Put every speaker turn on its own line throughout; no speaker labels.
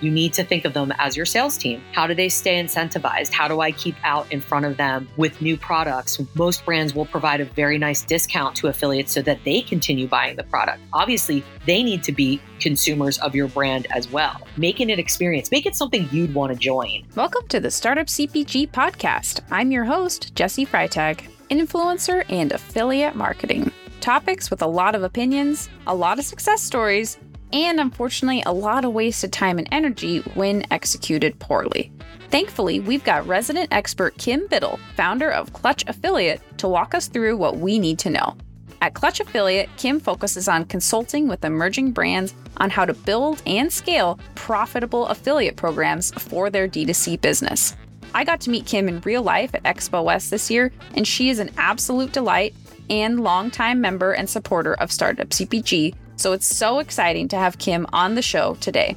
you need to think of them as your sales team. How do they stay incentivized? How do I keep out in front of them with new products? Most brands will provide a very nice discount to affiliates so that they continue buying the product. Obviously, they need to be consumers of your brand as well. Make it an experience, make it something you'd want to join.
Welcome to the Startup CPG podcast. I'm your host, Jesse Freitag, influencer and affiliate marketing. Topics with a lot of opinions, a lot of success stories, and unfortunately, a lot of wasted time and energy when executed poorly. Thankfully, we've got resident expert Kim Biddle, founder of Clutch Affiliate, to walk us through what we need to know. At Clutch Affiliate, Kim focuses on consulting with emerging brands on how to build and scale profitable affiliate programs for their D2C business. I got to meet Kim in real life at Expo West this year, and she is an absolute delight and longtime member and supporter of Startup CPG, so it's so exciting to have Kim on the show today.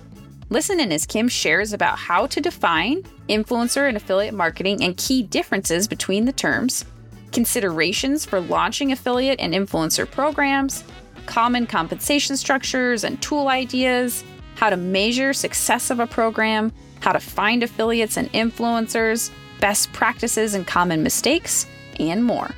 Listen in as Kim shares about how to define influencer and affiliate marketing and key differences between the terms, considerations for launching affiliate and influencer programs, common compensation structures and tool ideas, how to measure success of a program, how to find affiliates and influencers, best practices and common mistakes, and more.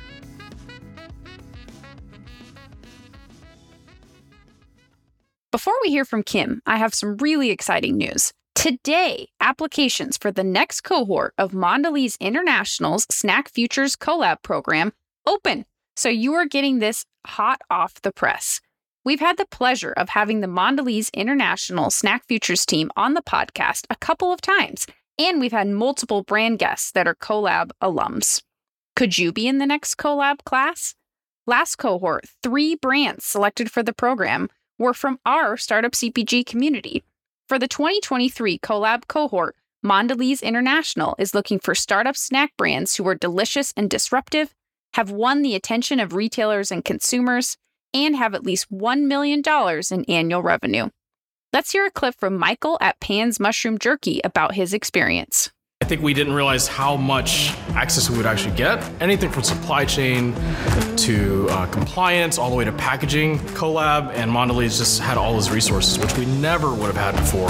Before we hear from Kim, I have some really exciting news. Today, applications for the next cohort of Mondelez International's Snack Futures CoLab program open. So you are getting this hot off the press. We've had the pleasure of having the Mondelez International Snack Futures team on the podcast a couple of times, and we've had multiple brand guests that are CoLab alums. Could you be in the next CoLab class? Last cohort, three brands selected for the program were from our startup CPG community. For the 2023 CoLab cohort, Mondelez International is looking for startup snack brands who are delicious and disruptive, have won the attention of retailers and consumers, and have at least $1 million in annual revenue. Let's hear a clip from Michael at Pan's Mushroom Jerky about his experience.
I think we didn't realize how much access we would actually get. Anything from supply chain to uh, compliance, all the way to packaging. CoLab and Mondelez just had all those resources, which we never would have had before.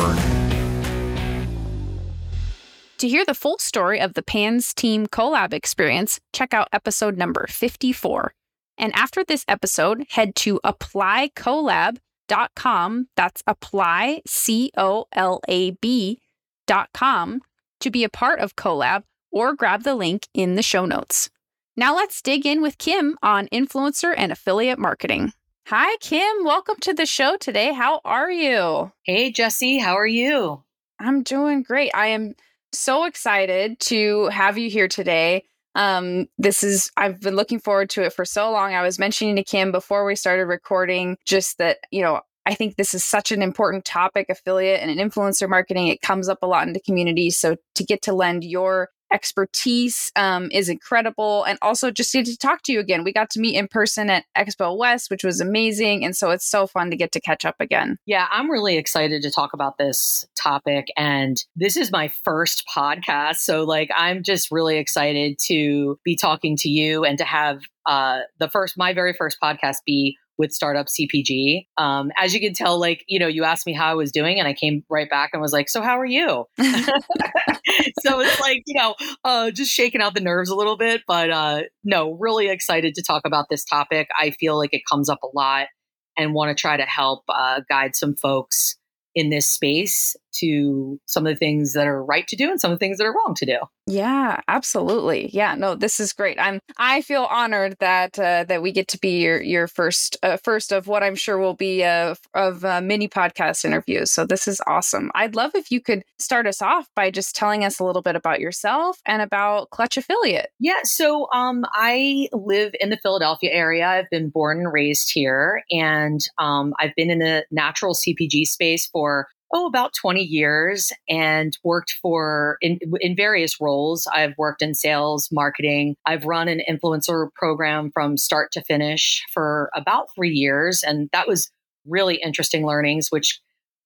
To hear the full story of the PANS team CoLab experience, check out episode number 54. And after this episode, head to applycolab.com. That's apply, C O L A B.com to be a part of CoLab or grab the link in the show notes. Now let's dig in with Kim on influencer and affiliate marketing. Hi, Kim. Welcome to the show today. How are you?
Hey, Jesse, how are you?
I'm doing great. I am so excited to have you here today. Um, this is, I've been looking forward to it for so long. I was mentioning to Kim before we started recording just that, you know, I think this is such an important topic, affiliate and influencer marketing. It comes up a lot in the community. So to get to lend your expertise um, is incredible. And also just to, talk to you again. We got to meet in person at Expo West, which was amazing. And so it's so fun to get to catch up again.
Yeah, I'm really excited to talk about this topic. And this is my first podcast. So, like, I'm just really excited to be talking to you and to have uh, the first, my very first podcast be with startup CPG. Um, as you can tell, like, you know, you asked me how I was doing and I came right back and was like, so how are you? so it's like, you know, uh, just shaking out the nerves a little bit, but uh, no, really excited to talk about this topic. I feel like it comes up a lot and want to try to help uh, guide some folks in this space to some of the things that are right to do and some of the things that are wrong to do.
Yeah, absolutely. Yeah, no, this is great. I'm I feel honored that uh, that we get to be your your first uh, first of what I'm sure will be uh, of uh, many podcast interviews. So this is awesome. I'd love if you could start us off by just telling us a little bit about yourself and about Clutch Affiliate.
Yeah, so um, I live in the Philadelphia area. I've been born and raised here, and um, I've been in the natural CPG space for oh about 20 years and worked for in, in various roles. I've worked in sales marketing. I've run an influencer program from start to finish for about three years and that was really interesting learnings which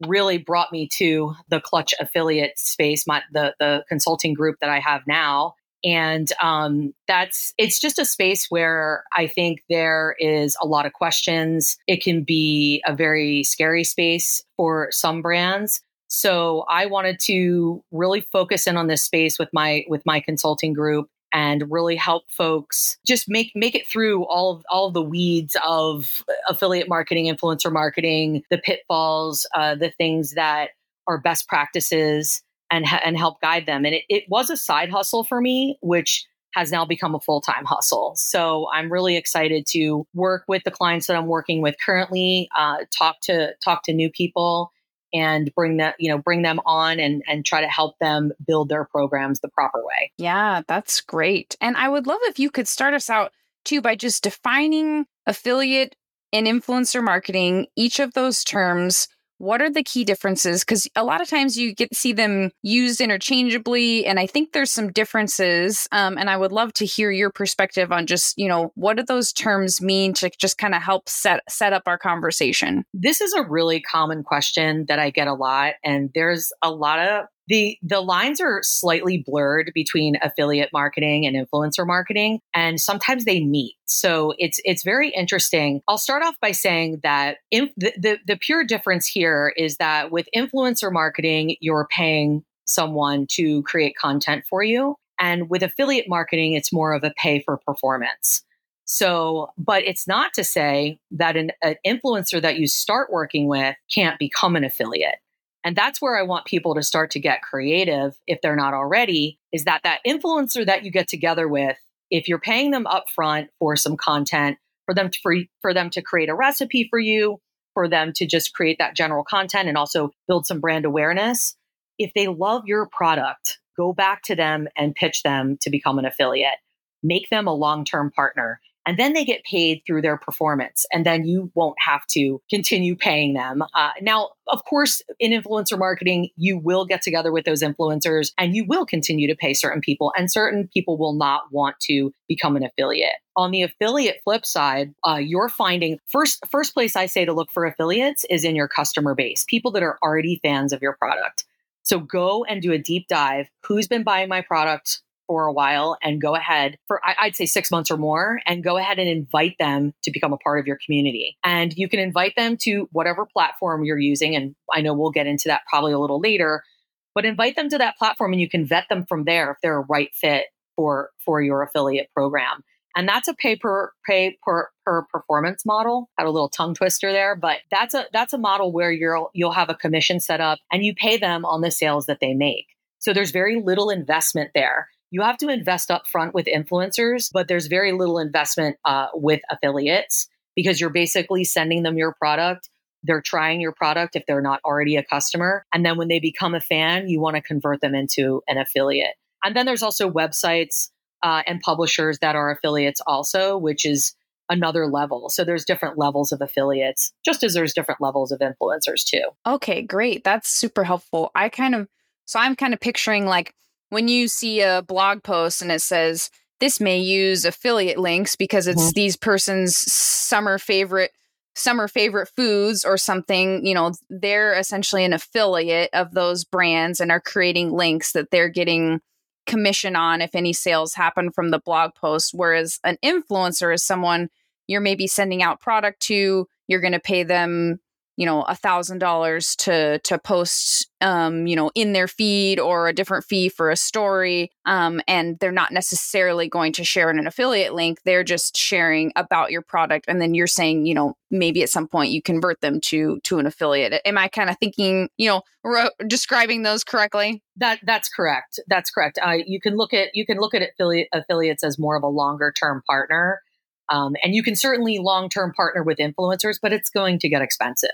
really brought me to the clutch affiliate space my the the consulting group that i have now and um, that's it's just a space where I think there is a lot of questions. It can be a very scary space for some brands. So I wanted to really focus in on this space with my with my consulting group and really help folks just make make it through all of, all of the weeds of affiliate marketing, influencer marketing, the pitfalls, uh, the things that are best practices, and and help guide them. And it, it was a side hustle for me, which has now become a full time hustle. So I'm really excited to work with the clients that I'm working with currently, uh, talk to talk to new people, and bring that you know bring them on and and try to help them build their programs the proper way
yeah that's great and i would love if you could start us out too by just defining affiliate and influencer marketing each of those terms what are the key differences? Because a lot of times you get to see them used interchangeably and i think there's some differences um, and i would love to hear your perspective on just you know what do those terms mean to just kind of help set set up our conversation?
This is a really common question that i get a lot and there's a lot of the the lines are slightly blurred between affiliate marketing and influencer marketing and sometimes they meet. So it's it's very interesting. I'll start off by saying that in, the, the the pure difference here is that with influencer marketing you're paying someone to create content for you and with affiliate marketing it's more of a pay for performance. So, but it's not to say that an, an, influencer that you start working with can't become an affiliate. And that's where I want people to start to get creative if they're not already is that that influencer that you get together with, if you're paying them upfront for some content, for them to, for, for them to create a recipe for you, for them to just create that general content and also build some brand awareness, if they love your product, go back to them and pitch them to become an affiliate. Make them a long-term partner and then they get paid through their performance and then you won't have to continue paying them. Uh, now of course in influencer marketing you will get together with those influencers and you will continue to pay certain people and certain people will not want to become an affiliate. On the affiliate flip side uh, you're finding first first place i say to look for affiliates is in your customer base people that are already fans of your product. So go and do a deep dive who's been buying my product for a while and go ahead for I'd say six months or more and go ahead and invite them to become a part of your community. And you can invite them to whatever platform you're using. And I know we'll get into that probably a little later, but invite them to that platform and you can vet them from there if they're a right fit for for your affiliate program. And that's a pay per pay per, per performance model. Had a little tongue twister there, but that's a that's a model where you'll you'll have a commission set up and you pay them on the sales that they make. So there's very little investment there you have to invest up front with influencers, but there's very little investment uh, with affiliates because you're basically sending them your product. They're trying your product if they're not already a customer. And then when they become a fan, you want to convert them into an affiliate. And then there's also websites uh, and publishers that are affiliates also, which is another level. So there's different levels of affiliates, just as there's different levels of influencers too.
Okay, great. That's super helpful. I kind of, so I'm kind of picturing like, when you see a blog post and it says this may use affiliate links because it's mm-hmm. these person's summer favorite summer favorite foods or something you know they're essentially an affiliate of those brands and are creating links that they're getting commission on if any sales happen from the blog post whereas an influencer is someone you're maybe sending out product to you're going to pay them you know a thousand dollars to to post um you know in their feed or a different fee for a story um and they're not necessarily going to share an affiliate link. They're just sharing about your product and then you're saying you know maybe at some point you convert them to to an affiliate. Am i kind of thinking you know ro- describing those correctly?
That that's correct. That's correct. Uh, you can look at you can look at affiliate affiliates as more of a longer term partner um, and you can certainly long term partner with influencers, but it's going to get expensive.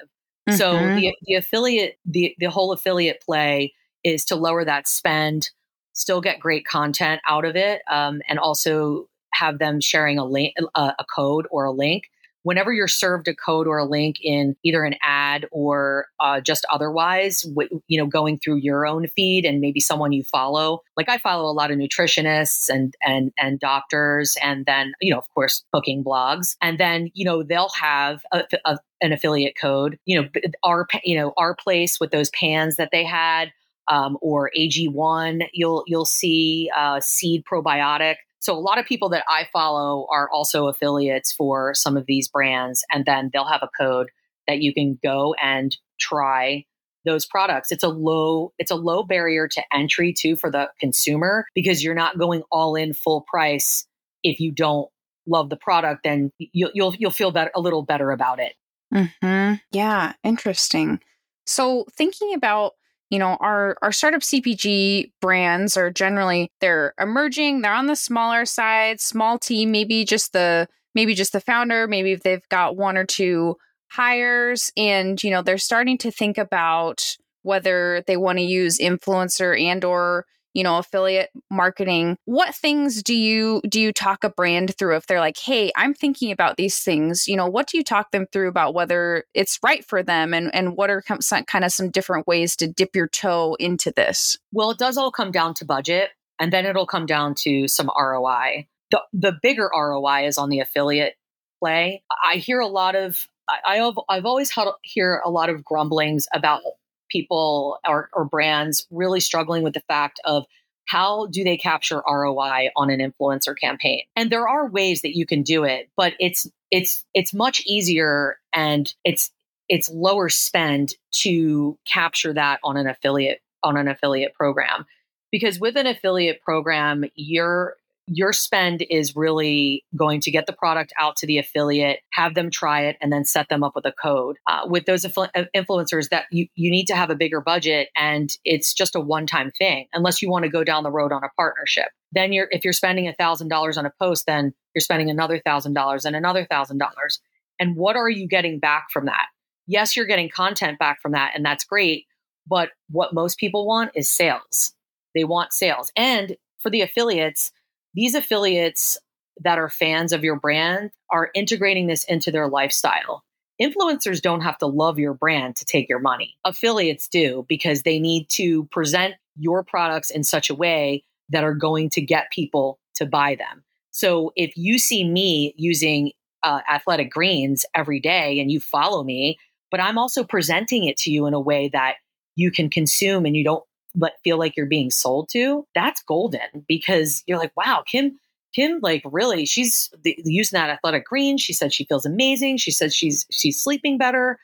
Mm-hmm. So the, the affiliate, the, the whole affiliate play is to lower that spend, still get great content out of it, um, and also have them sharing a link, a, a code or a link whenever you're served a code or a link in either an ad or uh, just otherwise, w- you know, going through your own feed and maybe someone you follow. Like I follow a lot of nutritionists and and and doctors, and then you know, of course, cooking blogs, and then you know they'll have a, a, an affiliate code. You know, our you know our place with those pans that they had. Um, or AG1, you'll you'll see uh, seed probiotic so a lot of people that I follow are also affiliates for some of these brands, and then they'll have a code that you can go and try those products it's a low it's a low barrier to entry too for the consumer because you're not going all in full price if you don't love the product then you'll you'll, you'll feel better a little better about it
hmm Yeah, interesting. So thinking about you know our our startup CPG brands are generally they're emerging. They're on the smaller side, small team, maybe just the maybe just the founder. Maybe if they've got one or two hires, and you know they're starting to think about whether they want to use influencer and or you know affiliate marketing what things do you do you talk a brand through if they're like hey i'm thinking about these things you know what do you talk them through about whether it's right for them and and what are some, kind of some different ways to dip your toe into this?
Well it does all come down to budget and then it'll come down to some roi the, the bigger roi is on the affiliate play. I hear a lot of I, have I've always had hear a lot of grumblings about people or, or brands really struggling with the fact of how do they capture ROI on an influencer campaign? And there are ways that you can do it, but it's it's it's much easier and it's it's lower spend to capture that on an affiliate on an affiliate program because with an affiliate program you're your spend is really going to get the product out to the affiliate, have them try it, and then set them up with a code. Uh, with those uh, influencers, that you, you need to have a bigger budget, and it's just a one time thing, unless you want to go down the road on a partnership. Then you're if you're spending a thousand dollars on a post, then you're spending another thousand dollars and another thousand dollars. And what are you getting back from that? Yes, you're getting content back from that, and that's great. But what most people want is sales. They want sales. And for the affiliates, these affiliates that are fans of your brand are integrating this into their lifestyle. Influencers don't have to love your brand to take your money. Affiliates do because they need to present your products in such a way that are going to get people to buy them. So if you see me using uh, athletic greens every day and you follow me, but I'm also presenting it to you in a way that you can consume and you don't but feel like you're being sold to, that's golden because you're like, wow, Kim, Kim, like really, she's using that athletic green. She said she feels amazing. She says she's she's sleeping better.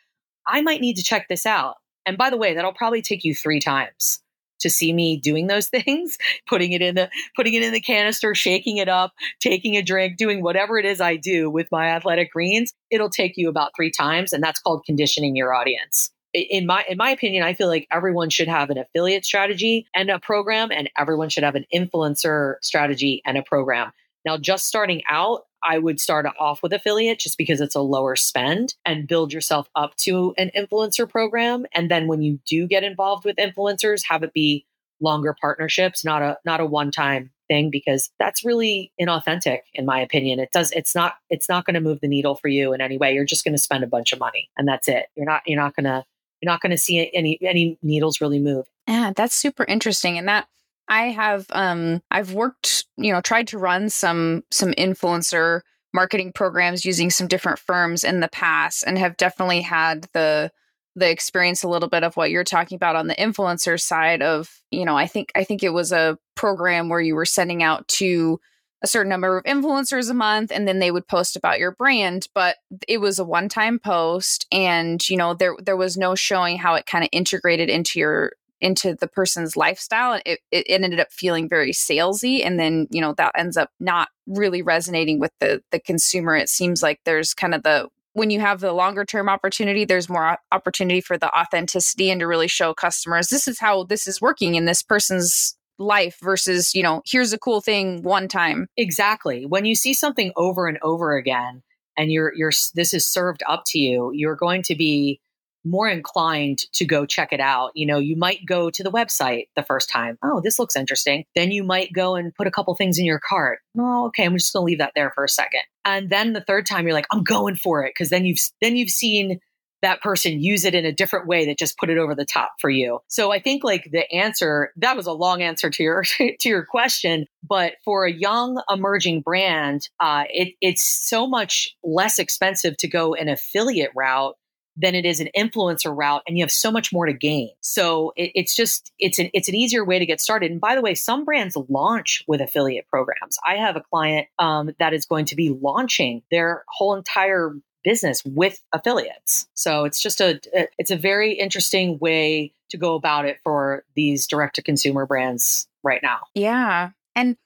I might need to check this out. And by the way, that'll probably take you three times to see me doing those things, putting it in the putting it in the canister, shaking it up, taking a drink, doing whatever it is I do with my athletic greens. It'll take you about three times, and that's called conditioning your audience in my in my opinion, I feel like everyone should have an affiliate strategy and a program, and everyone should have an influencer strategy and a program. Now, just starting out, I would start off with affiliate just because it's a lower spend and build yourself up to an influencer program. And then when you do get involved with influencers, have it be longer partnerships, not a not a one time thing because that's really inauthentic in my opinion. It does it's not it's not going to move the needle for you in any way. You're just going to spend a bunch of money and that's it. You're not you're not going to you're not going to see any any needles really move.
Yeah, that's super interesting, and that I have um I've worked you know tried to run some some influencer marketing programs using some different firms in the past, and have definitely had the the experience a little bit of what you're talking about on the influencer side of you know i think i think it was a program where you were sending out to a certain number of influencers a month and then they would post about your brand but it was a one-time post and you know there there was no showing how it kind of integrated into your into the person's lifestyle it, it ended up feeling very salesy and then you know that ends up not really resonating with the the consumer. It seems like there's kind of the when you have the longer term opportunity there's more opportunity for the authenticity and to really show customers this is how this is working in this person's life versus, you know, here's a cool thing one time.
Exactly. When you see something over and over again and you're you're this is served up to you, you're going to be more inclined to go check it out. You know, you might go to the website the first time. Oh, this looks interesting. Then you might go and put a couple things in your cart. Oh, okay, I'm just going to leave that there for a second. And then the third time you're like, I'm going for it because then you've then you've seen that person use it in a different way that just put it over the top for you. So I think like the answer that was a long answer to your to your question, but for a young emerging brand, uh, it, it's so much less expensive to go an affiliate route than it is an influencer route and you have so much more to gain. So it, it's just it's an it's an easier way to get started. And by the way some brands launch with affiliate programs. I have a client um, that is going to be launching their whole entire business with affiliates. So it's just a it's a very interesting way to go about it for these direct to consumer brands right now.
Yeah. And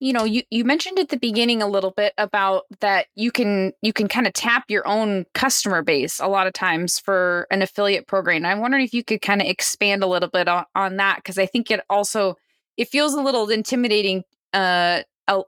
you know you you mentioned at the beginning a little bit about that you can you can kind of tap your own customer base a lot of times for an affiliate program i'm wondering if you could kind of expand a little bit on, on that because i think it also it feels a little intimidating uh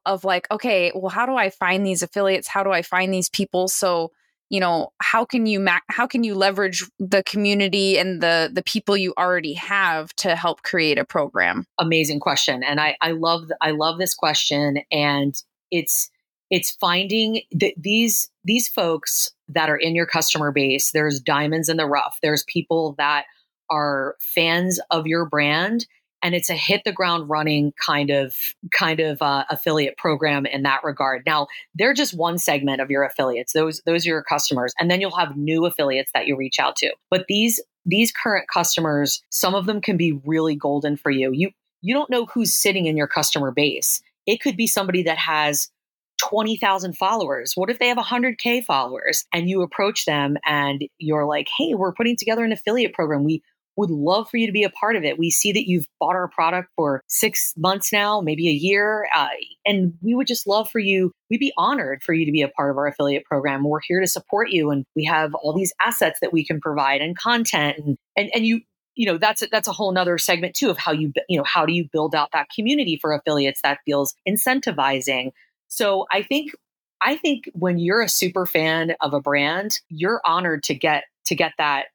of like okay well how do i find these affiliates how do i find these people so you know how can you ma- how can you leverage the community and the the people you already have to help create a program?
Amazing question and i i love i love this question and it's it's finding that these these folks that are in your customer base there's diamonds in the rough there's people that are fans of your brand and it's a hit the ground running kind of kind of uh, affiliate program in that regard. Now, they're just one segment of your affiliates; those those are your customers, and then you'll have new affiliates that you reach out to. But these these current customers, some of them can be really golden for you. You you don't know who's sitting in your customer base. It could be somebody that has 20,000 followers. What if they have 100K followers and you approach them and you're like, hey, we're putting together an affiliate program. We would love for you to be a part of it. We see that you've bought our product for six months now, maybe a year, uh, and we would just love for you. We'd be honored for you to be a part of our affiliate program. We're here to support you, and we have all these assets that we can provide and content, and and and you. You know that's a, that's a whole nother segment too of how you you know how do you build out that community for affiliates that feels incentivizing. So I think I think when you're a super fan of a brand, you're honored to get to get that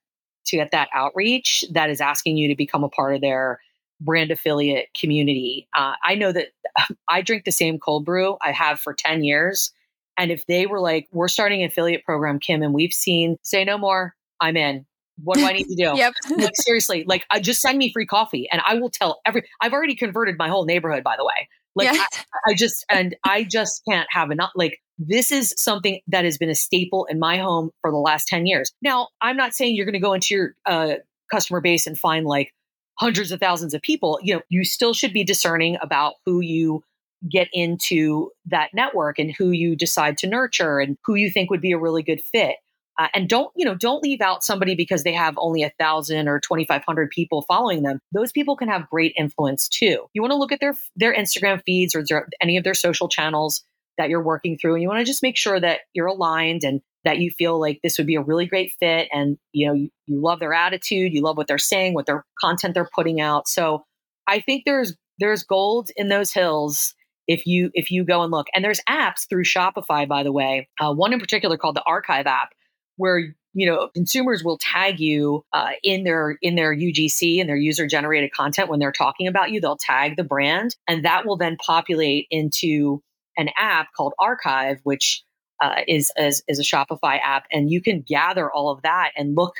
to get that outreach that is asking you to become a part of their brand affiliate community. Uh, I know that I drink the same cold brew I have for 10 years. And if they were like, we're starting an affiliate program, Kim, and we've seen say no more, I'm in. What do I need to do?
yep.
like, seriously, like uh, just send me free coffee and I will tell every, I've already converted my whole neighborhood, by the way. Like yeah. I, I just, and I just can't have enough. Like this is something that has been a staple in my home for the last 10 years. Now, I'm not saying you're going to go into your uh, customer base and find like hundreds of thousands of people. You know, you still should be discerning about who you get into that network and who you decide to nurture and who you think would be a really good fit. Uh, and don't you know don't leave out somebody because they have only a thousand or 2500 people following them those people can have great influence too you want to look at their their instagram feeds or their, any of their social channels that you're working through and you want to just make sure that you're aligned and that you feel like this would be a really great fit and you know you, you love their attitude you love what they're saying what their content they're putting out so i think there's there's gold in those hills if you if you go and look and there's apps through shopify by the way uh, one in particular called the archive app where you know consumers will tag you uh, in their in their UGC and their user generated content when they're talking about you. They'll tag the brand, and that will then populate into an app called Archive, which uh, is, is is a Shopify app, and you can gather all of that and look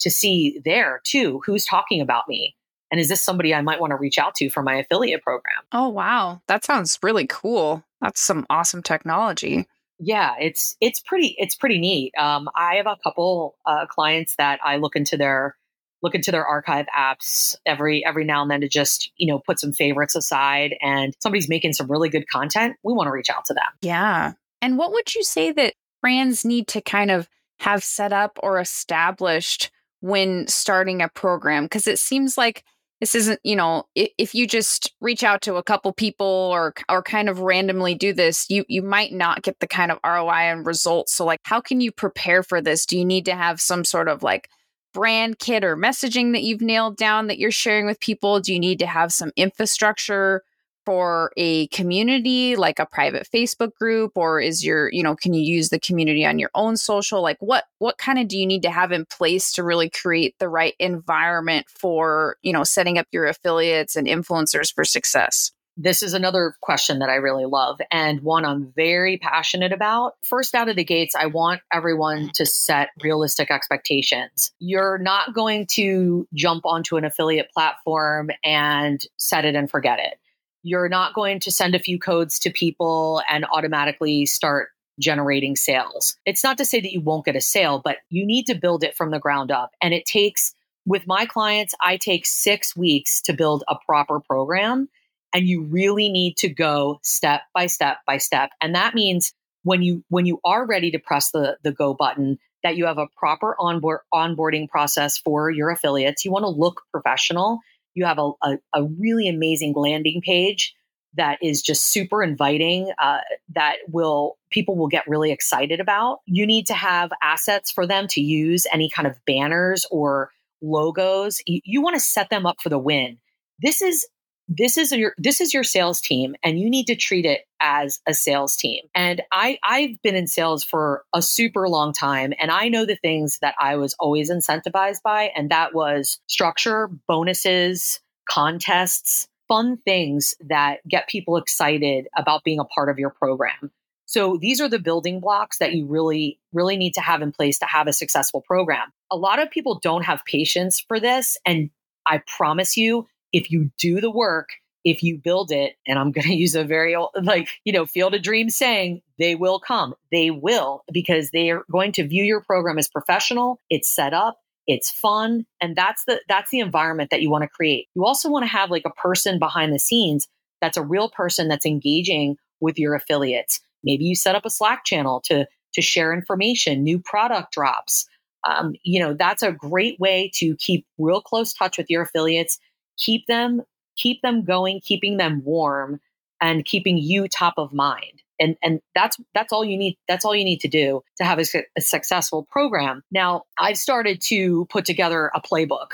to see there too who's talking about me and is this somebody I might want to reach out to for my affiliate program?
Oh wow, that sounds really cool. That's some awesome technology.
Yeah, it's it's pretty it's pretty neat. Um, I have a couple uh, clients that I look into their look into their archive apps every every now and then to just you know put some favorites aside. And somebody's making some really good content we want to reach out to them.
Yeah. And what would you say that brands need to kind of have set up or established when starting a program? Because it seems like this isn't you know if you just reach out to a couple people or or kind of randomly do this you you might not get the kind of ROI and results. So like how can you prepare for this? Do you need to have some sort of like brand kit or messaging that you've nailed down that you're sharing with people? Do you need to have some infrastructure for a community like a private Facebook group or is your, you know, can you use the community on your own social? Like what what kind of do you need to have in place to really create the right environment for, you know, setting up your affiliates and influencers for success?
This is another question that I really love and one I'm very passionate about. First out of the gates, I want everyone to set realistic expectations. You're not going to jump onto an affiliate platform and set it and forget it. You're not going to send a few codes to people and automatically start generating sales. It's not to say that you won't get a sale, but you need to build it from the ground up. And it takes, with my clients, I take six weeks to build a proper program and you really need to go step by step by step. And that means when you when you are ready to press the the go button that you have a proper onboard onboarding process for your affiliates. You want to look professional. You have a, a, a really amazing landing page that is just super inviting uh, that will people will get really excited about. You need to have assets for them to use any kind of banners or logos. You, you want to set them up for the win. This is this is your this is your sales team and you need to treat it as a sales team. And i i've been in sales for a super long time and i know the things that i was always incentivized by and that was structure bonuses contests fun things that get people excited about being a part of your program. So these are the building blocks that you really really need to have in place to have a successful program. A lot of people don't have patience for this and i promise you if you do the work, if you build it, and I'm going to use a very old, like, you know, field of dreams saying, they will come. They will, because they are going to view your program as professional. It's set up. It's fun. And that's the, that's the environment that you want to create. You also want to have like a person behind the scenes that's a real person that's engaging with your affiliates. Maybe you set up a Slack channel to, to share information, new product drops. Um, you know, that's a great way to keep real close touch with your affiliates keep them keep them going keeping them warm and keeping you top of mind and and that's that's all you need that's all you need to do to have a, a, successful program. Now i've started to put together a playbook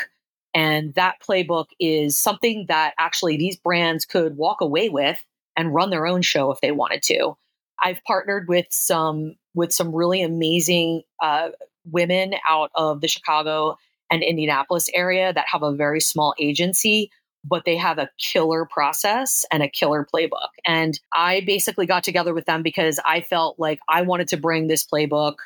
and that playbook is something that actually these brands could walk away with and run their own show if they wanted to. I've partnered with some with some really amazing uh, women out of the chicago and Indianapolis area that have a very small agency, but they have a killer process and a killer playbook. And I basically got together with them because I felt like I wanted to bring this playbook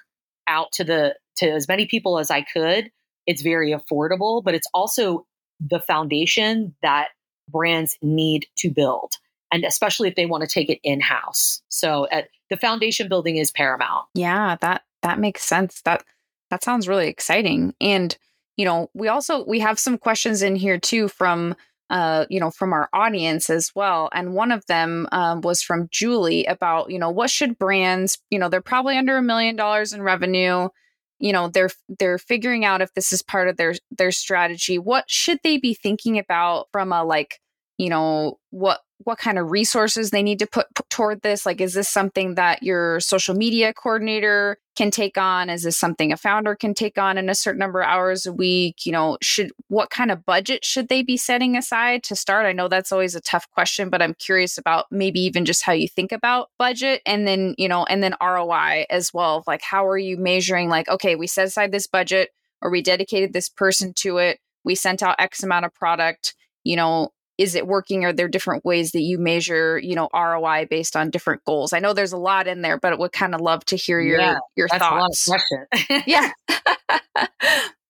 out to the to as many people as I could. It's very affordable, but it's also the foundation that brands need to build and especially if they want to take it in house. So at, the foundation building is paramount.
Yeah, that that makes sense. That that sounds really exciting. And you know, we also we have some questions in here too from uh, you know, from our audience as well. And one of them um, was from Julie about, you know, what should brands, you know, they're probably under a million dollars in revenue. You know, they're they're figuring out if this is part of their their strategy. What should they be thinking about from a like, you know, what what kind of resources they need to put, put, toward this? Like is this something that your social media coordinator can take on? Is this something a founder can take on in a certain number of hours a week? You know should what kind of budget should they be setting aside to start? I know that's always a tough question but i'm curious about maybe even just how you think about budget and then you know and then roi as well. Like how are you measuring like okay we set aside this budget or we dedicated this person to it. We sent out x amount of product you know is it working? Are there different ways that you measure you know roi based on different goals? I know there's a lot in there but would kind of love to hear your yeah, your thoughts. yeah.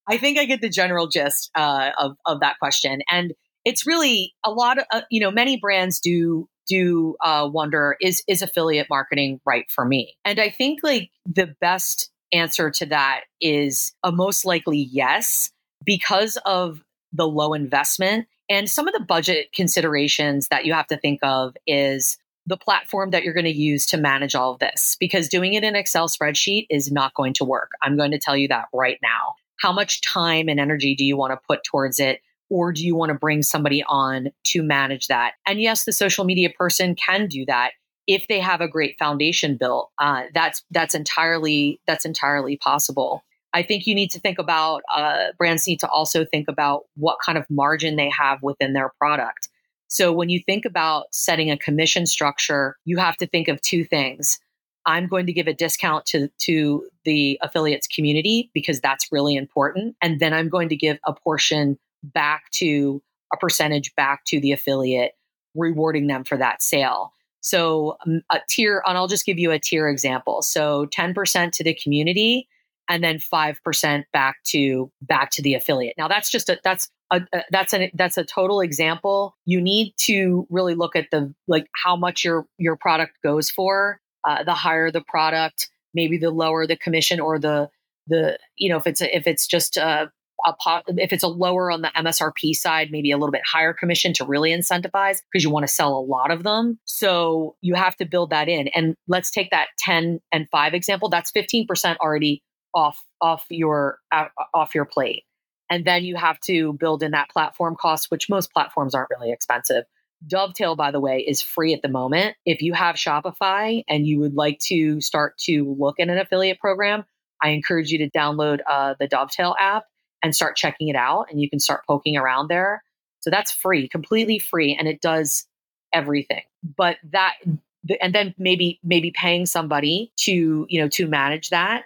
I think i get the general gist uh, of, of that question and it's really a lot of uh, you know many brands do do uh, wonder is is affiliate marketing right for me? And i think like the best answer to that is a most likely yes because of the low investment and some of the budget considerations that you have to think of is the platform that you're going to use to manage all of this, because doing it in Excel spreadsheet is not going to work. I'm going to tell you that right now. How much time and energy do you want to put towards it? Or do you want to bring somebody on to manage that? And yes, the social media person can do that if they have a great foundation built. Uh, that's that's entirely that's entirely possible. I think you need to think about, uh, brands need to also think about what kind of margin they have within their product. So when you think about setting a commission structure, you have to think of two things. I'm going to give a discount to, to the affiliates community because that's really important. And then I'm going to give a portion back to a percentage back to the affiliate, rewarding them for that sale. So um, a tier, and I'll just give you a tier example. So 10% to the community and then 5% back to back to the affiliate. Now that's just a that's a, a that's a that's a total example. You need to really look at the like how much your your product goes for. Uh, the higher the product, maybe the lower the commission or the the you know if it's a, if it's just a a if it's a lower on the MSRP side, maybe a little bit higher commission to really incentivize because you want to sell a lot of them. So you have to build that in. And let's take that 10 and 5 example. That's 15% already off off your off your plate. And then you have to build in that platform cost, which most platforms aren't really expensive. Dovetale, by the way, is free at the moment. If you have Shopify and you would like to start to look at an affiliate program, I encourage you to download uh, the Dovetale app and start checking it out. And you can start poking around there. So that's free, completely free, and it does everything. But that, and then maybe maybe paying somebody to you know to manage that.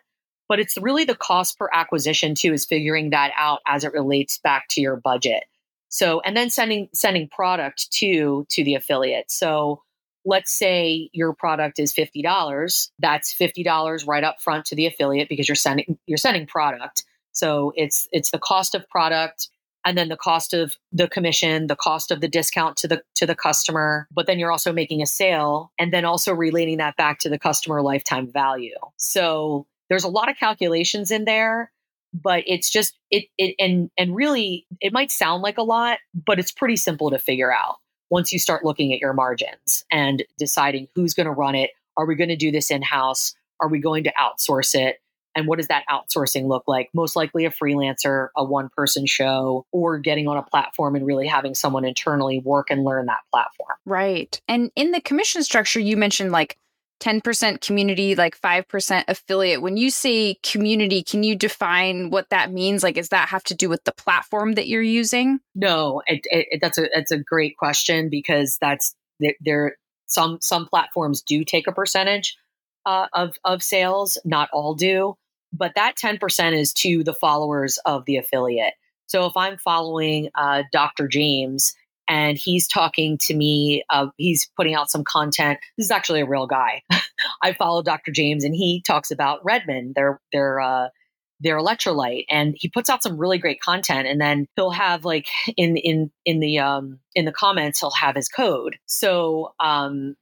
But it's really the cost per acquisition too is figuring that out as it relates back to your budget. So, and then sending sending product to to the affiliate. So, let's say your product is $50. That's $50 right up front to the affiliate because you're sending you're sending product. So, it's it's the cost of product and then the cost of the commission, the cost of the discount to the to the customer, but then you're also making a sale and then also relating that back to the customer lifetime value. So, there's a lot of calculations in there but it's just it it and and really it might sound like a lot but it's pretty simple to figure out once you start looking at your margins and deciding who's going to run it. Are we going to do this in house are we going to outsource it? And what does that outsourcing look like? Most likely a freelancer a one person show or getting on a platform and really having someone internally work and learn that platform.
Right. And in the commission structure you mentioned like 10% community, like 5% affiliate. When you say community, can you define what that means? Like, does that have to do with the platform that you're using?
No, it, it, that's a that's a great question because that's there. some some platforms do take a percentage uh, of of sales, not all do, but that 10% is to the followers of the affiliate. So if I'm following uh, Dr. James and he's talking to me. Uh, he's putting out some content. This is actually a real guy. I follow Dr. James, and he talks about Redmond, their their uh, their electrolyte, and he puts out some really great content. And then he'll have like in in in the um, in the comments, he'll have his code. So um,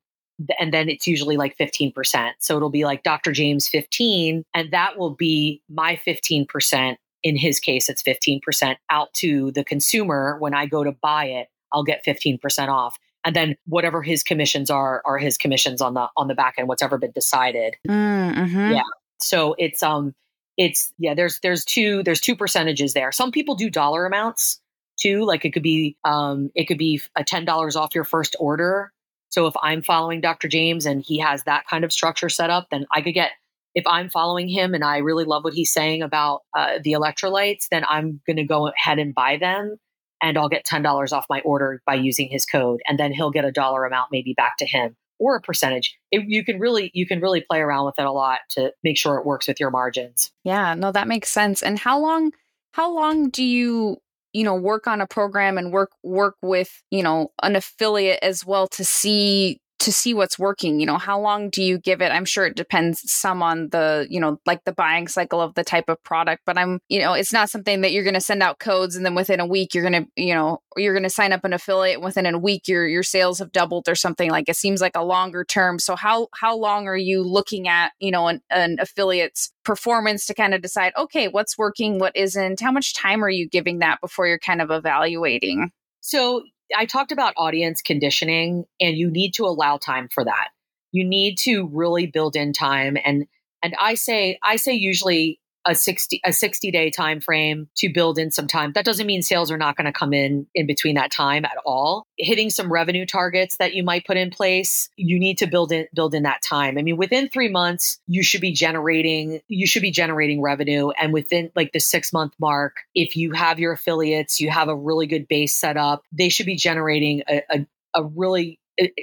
and then it's usually like 15%. So it'll be like Dr. James 15, and that will be my 15%. In his case, it's 15% out to the consumer when I go to buy it I'll get 15% off. And then whatever his commissions are, are his commissions on the on the back end, what's ever been decided.
Mm-hmm.
Yeah. So it's um it's yeah, there's there's two there's two percentages there. Some people do dollar amounts too. Like it could be um it could be a ten dollars off your first order. So if I'm following Dr. James and he has that kind of structure set up, then I could get if I'm following him and I really love what he's saying about uh, the electrolytes, then I'm going to go ahead and buy them and I'll get $10 off my order by using his code. And then he'll get a dollar amount maybe back to him or a percentage. It, you can really you can really play around with it a lot to make sure it works with your margins.
Yeah, no, that makes sense. And how long how long do you you know work on a program and work work with you know an affiliate as well to see to see what's working you know how long do you give it? I'm sure it depends some on the you know like the buying cycle of the type of product but i'm you know it's not something that you're going to send out codes and then within a week you're going to you know you're going to sign up an affiliate within a week your your sales have doubled or something like it seems like a longer term. So how how long are you looking at you know an, an affiliate's performance to kind of decide okay what's working what isn't? How much time are you giving that before you're kind of evaluating?
So I talked about audience conditioning and you need to allow time for that. You need to really build in time and and I say I say usually a 60 a 60 day time frame to build in some time. That doesn't mean sales are not going to come in in between that time at all. Hitting some revenue targets that you might put in place you need to build in build in that time. I mean within 3 months you should be generating you should be generating revenue. And within like the 6 month mark if you have your affiliates you have a really good base set up they should be generating a, a, a really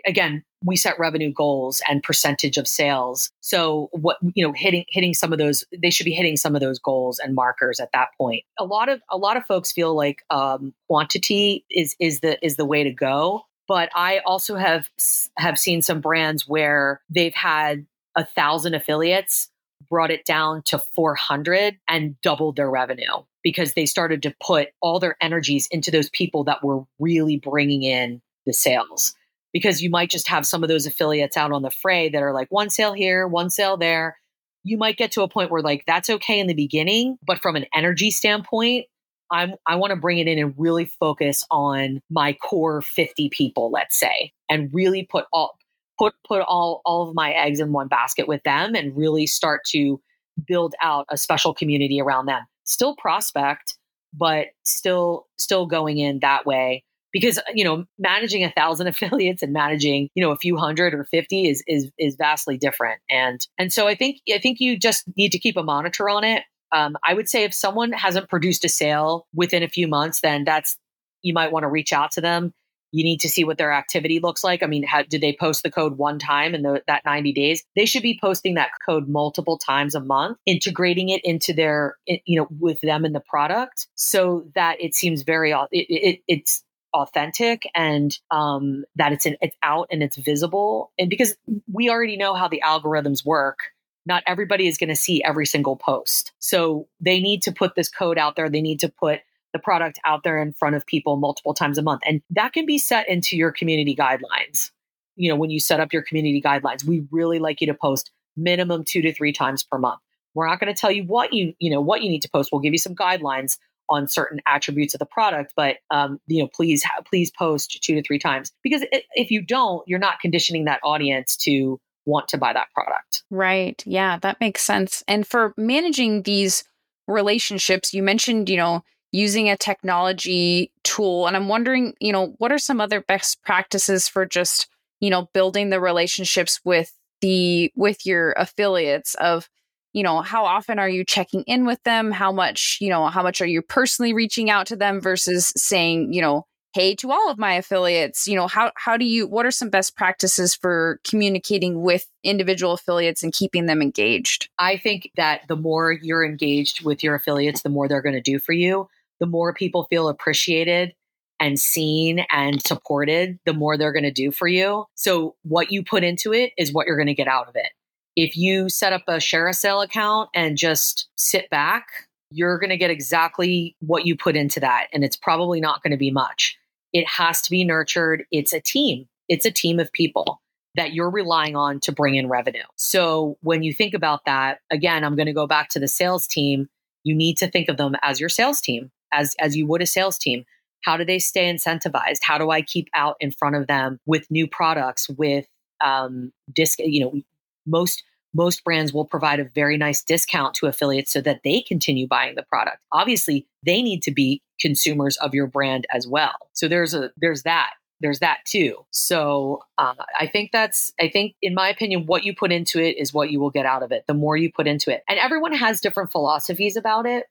again we set revenue goals and percentage of sales. So what you know hitting hitting some of those they should be hitting some of those goals and markers at that point. A lot of a lot of folks feel like um, quantity is is the is the way to go. But i also have have seen some brands where they've had a thousand affiliates brought it down to 400 and doubled their revenue because they started to put all their energies into those people that were really bringing in the sales because you might just have some of those affiliates out on the fray that are like one sale here, one sale there. You might get to a point where like that's okay in the beginning, but from an energy standpoint, I'm I want to bring it in and really focus on my core 50 people, let's say, and really put all put put all all of my eggs in one basket with them and really start to build out a special community around them. Still prospect, but still still going in that way because you know managing a thousand affiliates and managing you know a few hundred or 50 is is is vastly different and and so i think i think you just need to keep a monitor on it um, i would say if someone hasn't produced a sale within a few months then that's you might want to reach out to them you need to see what their activity looks like. I mean, how, did they post the code one time in the, that 90 days? They should be posting that code multiple times a month, integrating it into their, you know, with them in the product so that it seems very, it, it, it's authentic and um, that it's, in, it's out and it's visible. And because we already know how the algorithms work, not everybody is going to see every single post. So they need to put this code out there. They need to put the product out there in front of people multiple times a month. And that can be set into your community guidelines. You know, when you set up your community guidelines, we really like you to post minimum two to three times per month. We're not going to tell you what you, you know, what you need to post. We'll give you some guidelines on certain attributes of the product, but um, you know, please, please post two to three times because if you don't, you're not conditioning that audience to want to buy that product.
Right. Yeah, that makes sense. And for managing these relationships, you mentioned, you know, using a technology tool. And I'm wondering, you know, what are some other best practices for just, you know, building the relationships with the with your affiliates of you know how often are you checking in with them how much you know how much are you personally reaching out to them versus saying you know hey to all of my affiliates you know how how do you what are some best practices for communicating with individual affiliates and keeping them engaged
i think that the more you're engaged with your affiliates the more they're going to do for you the more people feel appreciated and seen and supported, the more they're going to do for you. So, what you put into it is what you're going to get out of it. If you set up a ShareASale account and just sit back, you're going to get exactly what you put into that. And it's probably not going to be much. It has to be nurtured. It's a team, it's a team of people that you're relying on to bring in revenue. So, when you think about that, again, I'm going to go back to the sales team. You need to think of them as your sales team as as you would a sales team how do they stay incentivized how do i keep out in front of them with new products with um disc you know most most brands will provide a very nice discount to affiliates so that they continue buying the product obviously they need to be consumers of your brand as well so there's a there's that there's that too so uh, i think that's i think in my opinion what you put into it is what you will get out of it the more you put into it and everyone has different philosophies about it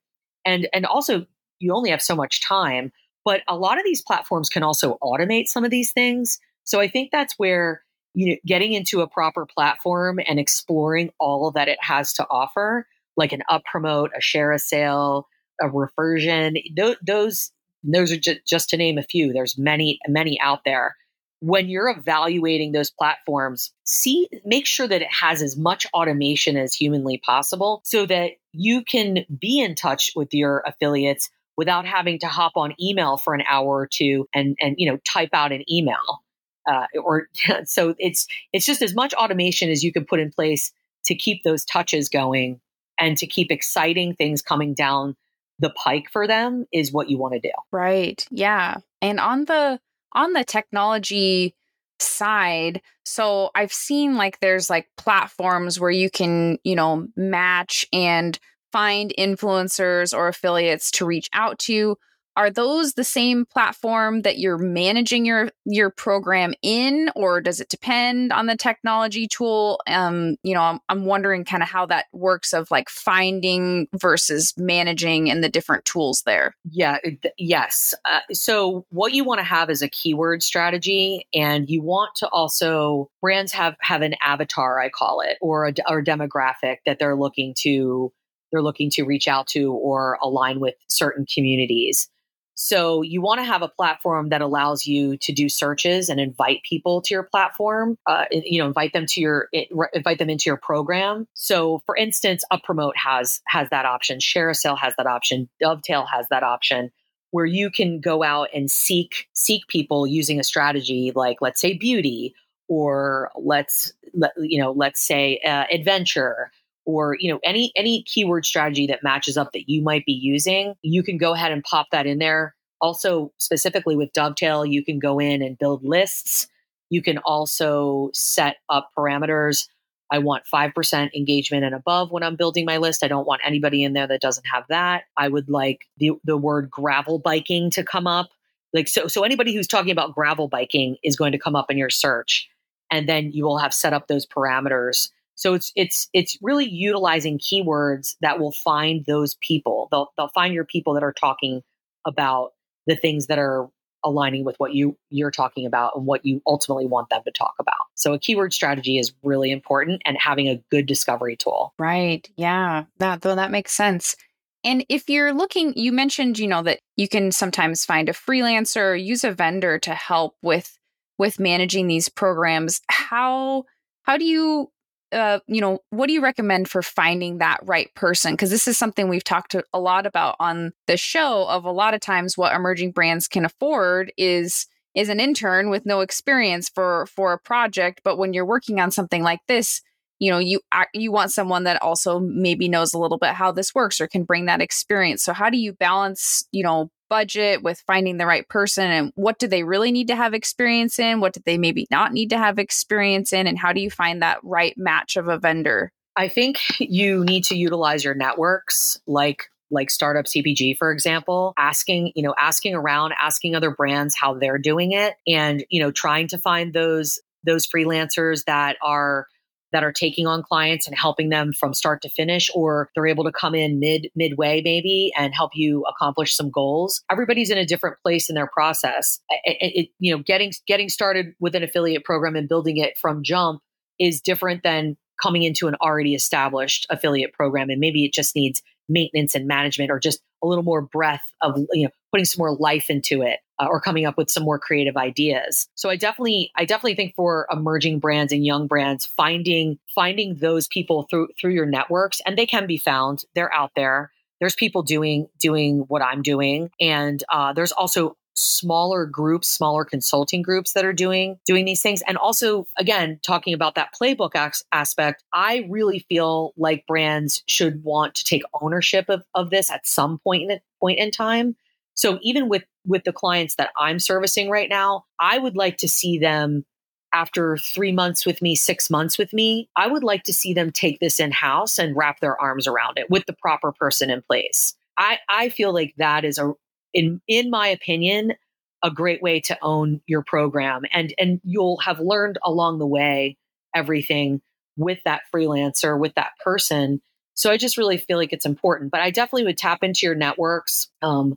and and also you only have so much time. But a lot of these platforms can also automate some of these things. So I think that's where you know getting into a proper platform and exploring all that it has to offer, like an UpPromote, a ShareASale, a Refersion. Those those, those are just, just to name a few. There's many many out there. When you're evaluating those platforms, see make sure that it has as much automation as humanly possible so that you can be in touch with your affiliates without having to hop on email for an hour or two and and you know type out an email uh, or so it's it's just as much automation as you can put in place to keep those touches going and to keep exciting things coming down the pike for them is what you want to do.
Right yeah and on the on the technology side so i've seen like there's like platforms where you can you know match and find influencers or affiliates to reach out to are those the same platform that you're managing your your program in or does it depend on the technology tool? Um you know i'm, I'm wondering kind of how that works of like finding versus managing and the different tools there.
Yeah yes. Uh, so what you want to have is a keyword strategy and you want to also brands have have an avatar i call it or a or demographic that they're looking to they're looking to reach out to or align with certain communities. So you want to have a platform that allows you to do searches and invite people to your platform. Uh, you know, invite them to your invite them into your program. So, for instance, UpPromote has has that option. Share a ShareASale has that option. Dovetale has that option, where you can go out and seek seek people using a strategy like, let's say, beauty, or let's let, you know, let's say uh, adventure or you know any any keyword strategy that matches up that you might be using you can go ahead and pop that in there. Also specifically with Dovetale you can go in and build lists. You can also set up parameters. I want 5% engagement and above when i'm building my list. I don't want anybody in there that doesn't have that. I would like the, the word gravel biking to come up. Like so so anybody who's talking about gravel biking is going to come up in your search and then you will have set up those parameters so it's it's it's really utilizing keywords that will find those people. They'll they'll find your people that are talking about the things that are aligning with what you you're talking about and what you ultimately want them to talk about. So a keyword strategy is really important and having a good discovery tool.
Right. Yeah. That though that makes sense. And if you're looking, you mentioned, you know, that you can sometimes find a freelancer or use a vendor to help with with managing these programs. How how do you uh, you know, what do you recommend for finding that right person? Because this is something we've talked a lot about on the show. Of a lot of times, what emerging brands can afford is is an intern with no experience for for a project. But when you're working on something like this, you know, you you want someone that also maybe knows a little bit how this works or can bring that experience. So how do you balance, you know, budget with finding the right person and what do they really need to have experience in? What do they maybe not need to have experience in? And how do you find that right match of a vendor?
I think you need to utilize your networks like like startup cpg for example asking you know asking around asking other brands how they're doing it and you know trying to find those those freelancers that are that are taking on clients and helping them from start to finish or they're able to come in mid midway maybe and help you accomplish some goals. Everybody's in a different place in their process. It, it, you know getting getting started with an affiliate program and building it from jump is different than coming into an already established affiliate program and maybe it just needs maintenance and management or just a little more breath of you know putting some more life into it uh, or coming up with some more creative ideas so i definitely i definitely think for emerging brands and young brands finding finding those people through through your networks and they can be found they're out there there's people doing doing what i'm doing and uh, there's also smaller groups, smaller consulting groups that are doing doing these things. And also, again, talking about that playbook aspect, I really feel like brands should want to take ownership of, of this at some point in point in time. So even with with the clients that I'm servicing right now, I would like to see them after three months with me, six months with me, I would like to see them take this in house and wrap their arms around it with the proper person in place. I, I feel like that is a in in my opinion, a great way to own your program and and you'll have learned along the way everything with that freelancer with that person so i just really feel like it's important but i definitely would tap into your networks um,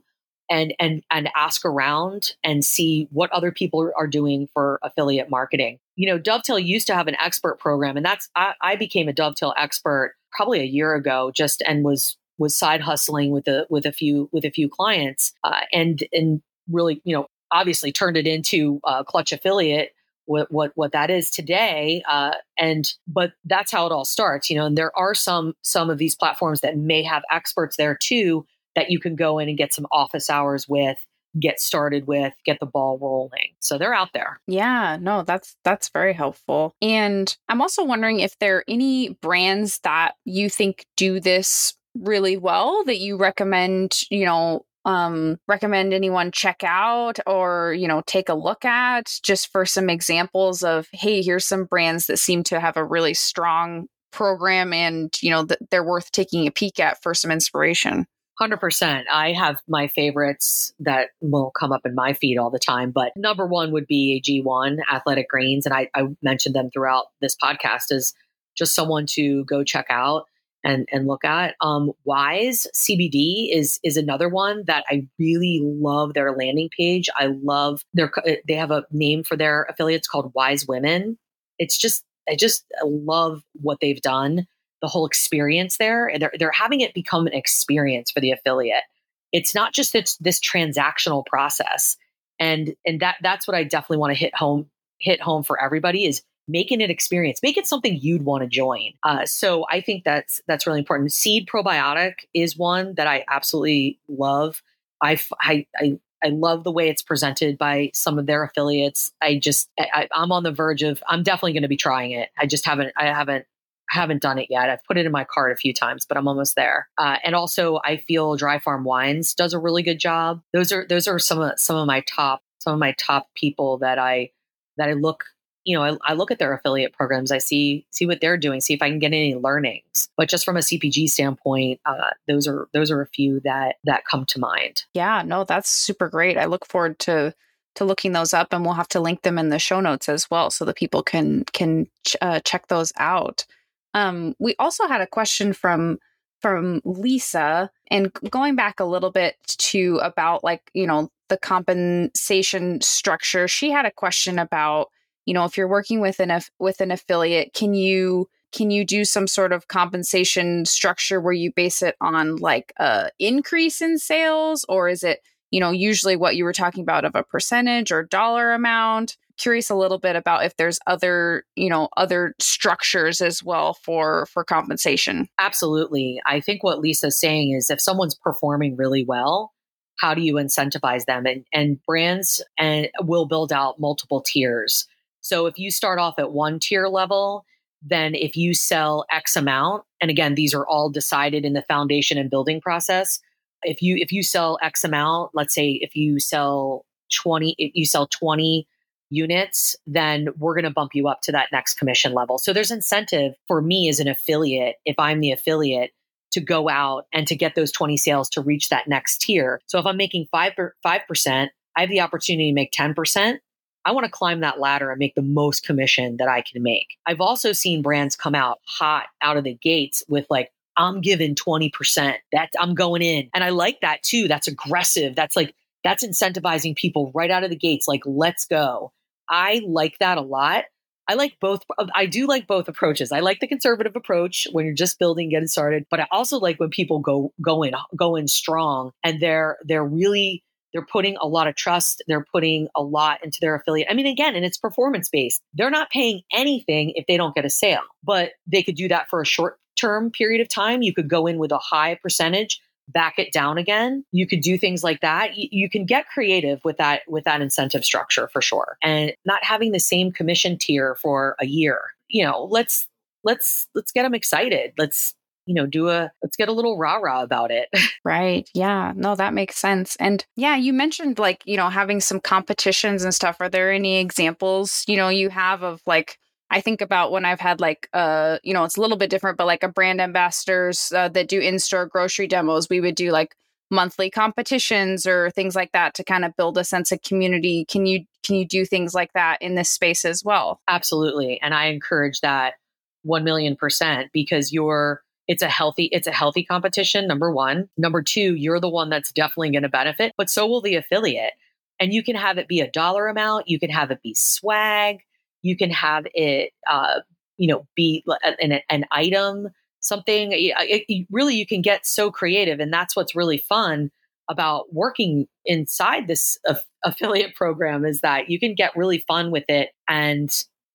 and and and ask around and see what other people are doing for affiliate marketing. You know Dovetale used to have an expert program and that's i, I became a Dovetale expert probably a year ago just and was was side hustling with a with a few with a few clients uh, and and really you know obviously turned it into a clutch affiliate what what what that is today uh, and but that's how it all starts you know and there are some some of these platforms that may have experts there too that you can go in and get some office hours with get started with get the ball rolling. So they're out there.
Yeah no that's that's very helpful. And i'm also wondering if there are any brands that you think do this really well that you recommend, you know, um, recommend anyone check out or you know take a look at just for some examples of hey here's some brands that seem to have a really strong program and you know they're worth taking a peek at for some inspiration
100% i have my favorites that will come up in my feed all the time but number one would be g1 athletic greens and I, I mentioned them throughout this podcast as just someone to go check out and and look at. Um, Wise CBD is is another one that I really love their landing page. I love their they have a name for their affiliates called Wise Women. It's just I just love what they've done. The whole experience there. They're, they're having it become an experience for the affiliate. It's not just it's this transactional process, and and that that's what I definitely want to hit home hit home for everybody is making it experience make it something you'd want to join uh, so i think that's that's really important seed probiotic is one that i absolutely love I, I, I I love the way it's presented by some of their affiliates. I just I, am on the verge of I'm definitely going to be trying it. I just haven't I haven't haven't done it yet. I've put it in my cart a few times, but I'm almost there. Uh, and also, I feel Dry Farm Wines does a really good job. Those are those are some of some of my top some of my top people that I that I look you know I, I look at their affiliate programs. I see see what they're doing, see if I can get any learnings. But just from a CPG standpoint, uh, those are those are a few that that come to mind.
Yeah, no, that's super great. I look forward to to looking those up and we'll have to link them in the show notes as well so that people can can ch- uh, check those out um, we also had a question from from Lisa and going back a little bit to about like, you know, the compensation structure. She had a question about, you know, if you're working with an with an affiliate, can you can you do some sort of compensation structure where you base it on like a increase in sales or is it, you know, usually what you were talking about of a percentage or dollar amount? Curious a little bit about if there's other you know other structures as well for for compensation.
Absolutely. I think what lisa's saying is if someone's performing really well how do you incentivize them? And and brands and will build out multiple tiers. So if you start off at one tier level then if you sell x amount and again these are all decided in the foundation and building process if you if you sell x amount let's say if you sell 20 if you sell 20 units, then we're going to bump you up to that next commission level. So there's incentive for me as an affiliate, if I'm the affiliate, to go out and to get those 20 sales to reach that next tier. So if I'm making 5 5%, I have the opportunity to make 10%. I want to climb that ladder and make the most commission that I can make. I've also seen brands come out hot out of the gates with like I'm giving 20%. That I'm going in. And I like that too. That's aggressive. That's like that's incentivizing people right out of the gates like let's go. I like that a lot. I like both. Uh, I do like both approaches. I like the conservative approach when you're just building, getting started, but I also like when people go go in go in strong and they're they're really they're putting a lot of trust. They're putting a lot into their affiliate. I mean, again, and it's performance based. They're not paying anything if they don't get a sale, but they could do that for a short term period of time. You could go in with a high percentage back it down again you could do things like that. You, you, can get creative with that with that incentive structure for sure. And not having the same commission tier for a year you know let's let's let's get them excited. Let's you know do a let's get a little rah rah about it.
Right. Yeah. No that makes sense. And yeah you mentioned like you know having some competitions and stuff. Are there any examples you know you have of like I think about when I've had like uh you know it's a little bit different but like a brand ambassadors uh, that do in-store grocery demos we would do like monthly competitions or things like that to kind of build a sense of community. Can you can you do things like that in this space as well?
Absolutely and i encourage that 1 million percent because you're it's a healthy it's a healthy competition number one. Number two you're the one that's definitely going to benefit but so will the affiliate. And you can have it be a dollar amount you can have it be swag you can have it, uh, you know, be an, an item, something. It, it, really, you can get so creative, and that's what's really fun about working inside this affiliate program is that you can get really fun with it and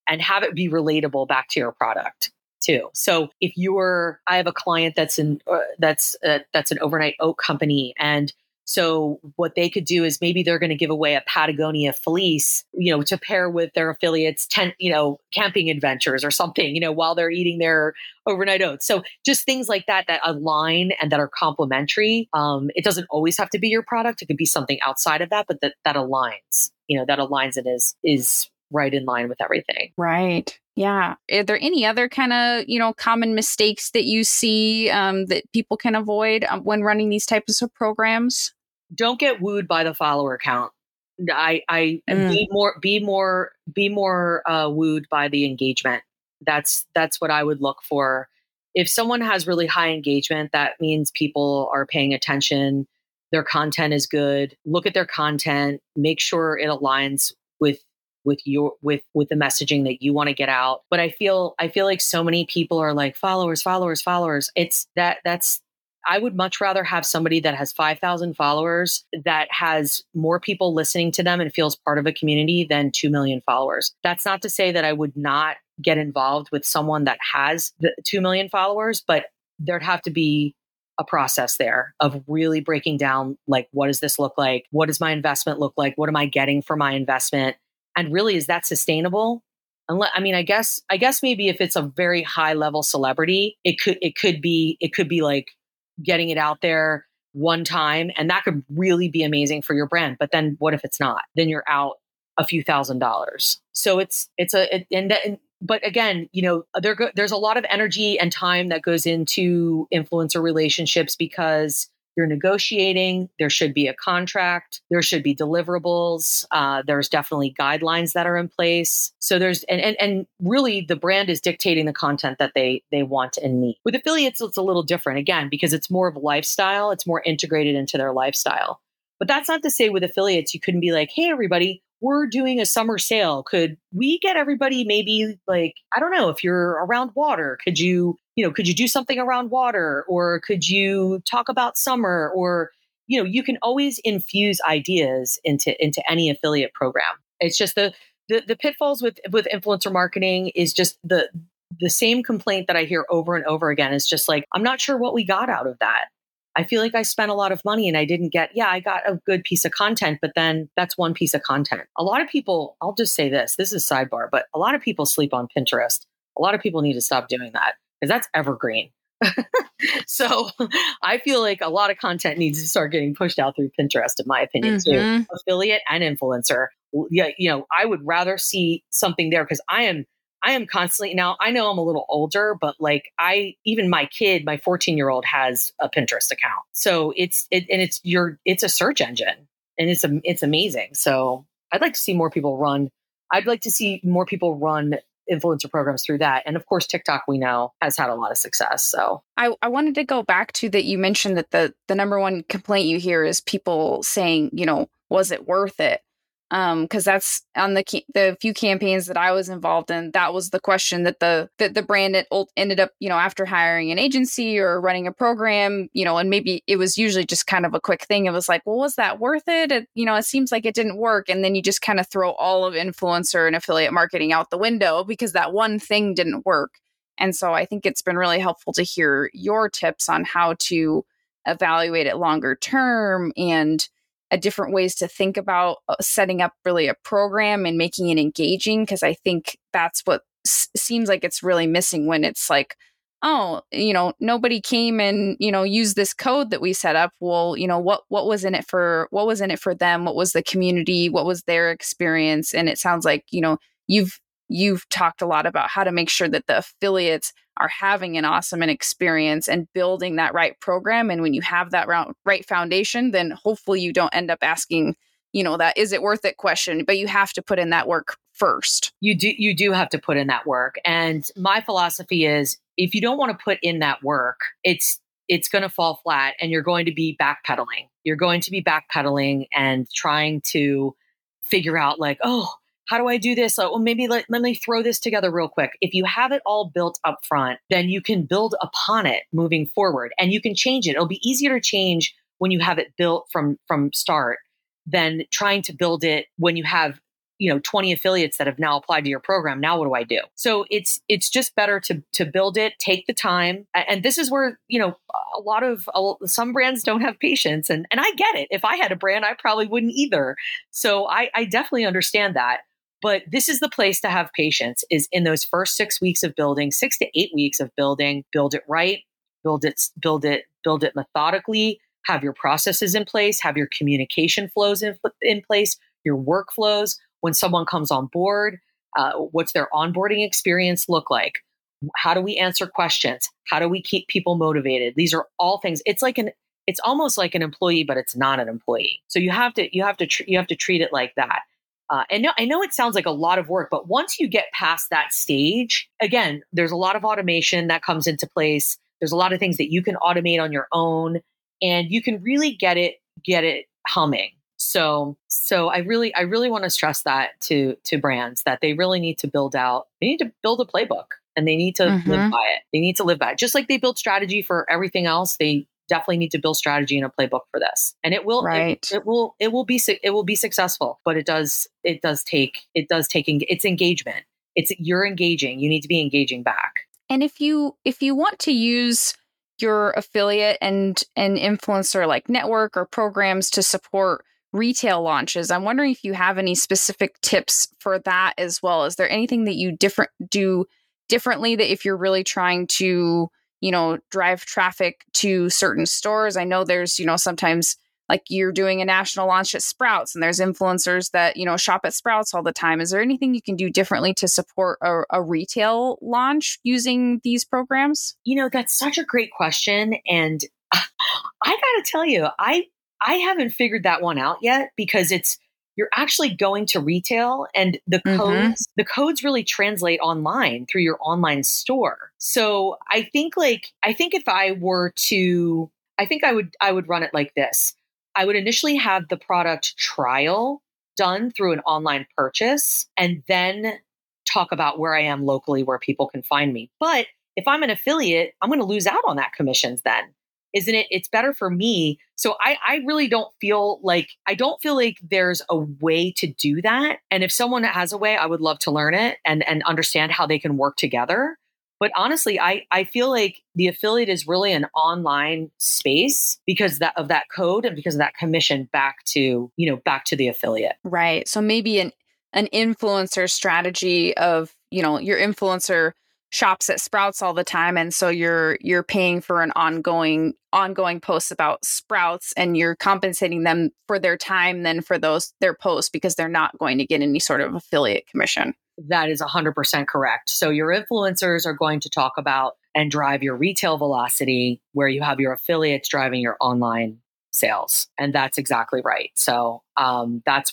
and have it be relatable back to your product too. So if you're, I have a client that's in uh, that's uh, that's an overnight oat company, and so what they could do is maybe they're going to give away a Patagonia fleece, you know, to pair with their affiliates tent, you know, camping adventures or something, you know, while they're eating their overnight oats. So just things like that that align and that are complementary. Um, it doesn't always have to be your product. It could be something outside of that, but that that aligns, you know, that aligns and is is right in line with everything.
Right. Yeah. Are there any other kind of, you know, common mistakes that you see um, that people can avoid um, when running these types of programs?
Don't get wooed by the follower count. I, I mm. be more, be more, be more uh, wooed by the engagement. That's that's what I would look for. If someone has really high engagement, that means people are paying attention. Their content is good. Look at their content. Make sure it aligns with with your with with the messaging that you want to get out but i feel i feel like so many people are like followers followers followers it's that that's I would much rather have somebody that has 5,000 followers that has more people listening to them and feels part of a community than 2 million followers. That's not to say that I would not get involved with someone that has the 2 million followers, but there'd have to be a process there of really breaking down like what does this look like? What does my investment look like? What am I getting for my investment? And really is that sustainable? unless I mean, I guess I guess maybe if it's a very high level celebrity, it could it could be it could be like getting it out there one time and that could really be amazing for your brand. But then what if it's not? Then you're out a few thousand dollars. So it's it's a it, and, and but again, you know, there go, there's a lot of energy and time that goes into influencer relationships because you're negotiating. There should be a contract. There should be deliverables. Uh, there's definitely guidelines that are in place. So there's and, and and really the brand is dictating the content that they they want and need. With affiliates, it's a little different again because it's more of a lifestyle. It's more integrated into their lifestyle. But that's not to say with affiliates you couldn't be like, hey everybody, we're doing a summer sale. Could we get everybody maybe like, I don't know, if you're around water, could you, you know, could you do something around water or could you talk about summer or, you know, you can always infuse ideas into into any affiliate program. It's just the the, the pitfalls with with influencer marketing is just the the same complaint that I hear over and over again is just like, I'm not sure what we got out of that. I feel like I spent a lot of money and I didn't get, yeah, I got a good piece of content, but then that's one piece of content. A lot of people, I'll just say this this is sidebar, but a lot of people sleep on Pinterest. A lot of people need to stop doing that because that's evergreen. so I feel like a lot of content needs to start getting pushed out through Pinterest, in my opinion, mm-hmm. too. Affiliate and influencer. Yeah, you know, I would rather see something there because I am I am constantly now I know I'm a little older, but like I even my kid, my 14 year old has a Pinterest account. So it's it and it's your it's a search engine and it's a, it's amazing. So I'd like to see more people run. I'd like to see more people run influencer programs through that. And of course, TikTok we know has had a lot of success. So
I, I wanted to go back to that you mentioned that the the number one complaint you hear is people saying, you know, was it worth it? Um because that's on the the few campaigns that I was involved in that was the question that the that the brand it ended up you know after hiring an agency or running a program you know and maybe it was usually just kind of a quick thing. It was like well was that worth it, it you know it seems like it didn't work. And then you just kind of throw all of influencer and affiliate marketing out the window because that one thing didn't work. And so I think it's been really helpful to hear your tips on how to evaluate it longer term and different ways to think about uh, setting up really a program and making it engaging because I think that's what s- seems like it's really missing when it's like oh you know nobody came and you know used this code that we set up. Well you know what what was in it for what was in it for them? What was the community? What was their experience? And it sounds like you know you've you've talked a lot about how to make sure that the affiliates are having an awesome and experience and building that right program. And when you have that right foundation, then hopefully you don't end up asking, you know, that is it worth it question, but you have to put in that work first.
You do you do have to put in that work. And my philosophy is if you don't want to put in that work, it's it's going to fall flat and you're going to be backpedaling. You're going to be backpedaling and trying to figure out like, oh, how do I do this? Well, maybe let, let me throw this together real quick. If you have it all built up front, then you can build upon it moving forward and you can change it. It'll be easier to change when you have it built from from start than trying to build it when you have you know 20 affiliates that have now applied to your program. Now what do i do? So it's it's just better to to build it take the time. And this is where you know a lot of some brands don't have patience. And and i get it. If i had a brand i probably wouldn't either. So i i definitely understand that but this is the place to have patience is in those first six weeks of building, six to eight weeks of building, build it right, build it, build it, build it methodically, have your processes in place, have your communication flows in, in place, your workflows. When someone comes on board, uh, what's their onboarding experience look like? How do we answer questions? How do we keep people motivated? These are all things. It's like an it's almost like an employee, but it's not an employee. So you have to you have to tr- you have to treat it like that. Uh, and no, I know it sounds like a lot of work, but once you get past that stage, again, there's a lot of automation that comes into place. There's a lot of things that you can automate on your own, and you can really get it get it humming. So, so I really, I really want to stress that to to brands that they really need to build out. They need to build a playbook, and they need to mm-hmm. live by it. They need to live by it, just like they build strategy for everything else. They definitely need to build strategy and a playbook for this and it will right. it, it, will it will be it will be successful but it does it does take it does take it's engagement it's you're engaging you need to be engaging back
and if you if you want to use your affiliate and and influencer like network or programs to support retail launches. I'm wondering if you have any specific tips for that as well. Is there anything that you different do differently that if you're really trying to, you know, drive traffic to certain stores? I know there's, you know, sometimes like you're doing a national launch at Sprouts and there's influencers that, you know, shop at Sprouts all the time. Is there anything you can do differently to support a, a retail launch using these programs?
You know, that's such a great question. And I got to tell you, I I haven't figured that one out yet because it's you're actually going to retail and the mm-hmm. codes the codes really translate online through your online store. So I think like I think if I were to I think I would I would run it like this. I would initially have the product trial done through an online purchase and then talk about where I am locally where people can find me. But if I'm an affiliate, I'm going to lose out on that commissions then isn't it it's better for me. So i i really don't feel like i don't feel like there's a way to do that. And if someone has a way i would love to learn it and and understand how they can work together. But honestly i i feel like the affiliate is really an online space because that of that code and because of that commission back to you know back to the affiliate.
Right. So maybe an an influencer strategy of you know your influencer shops at Sprouts all the time and so you're you're paying for an ongoing ongoing posts about Sprouts and you're compensating them for their time then for those their posts because they're not going to get any sort of affiliate commission.
That is 100% correct. So your influencers are going to talk about and drive your retail velocity where you have your affiliates driving your online sales and that's exactly right so um, that's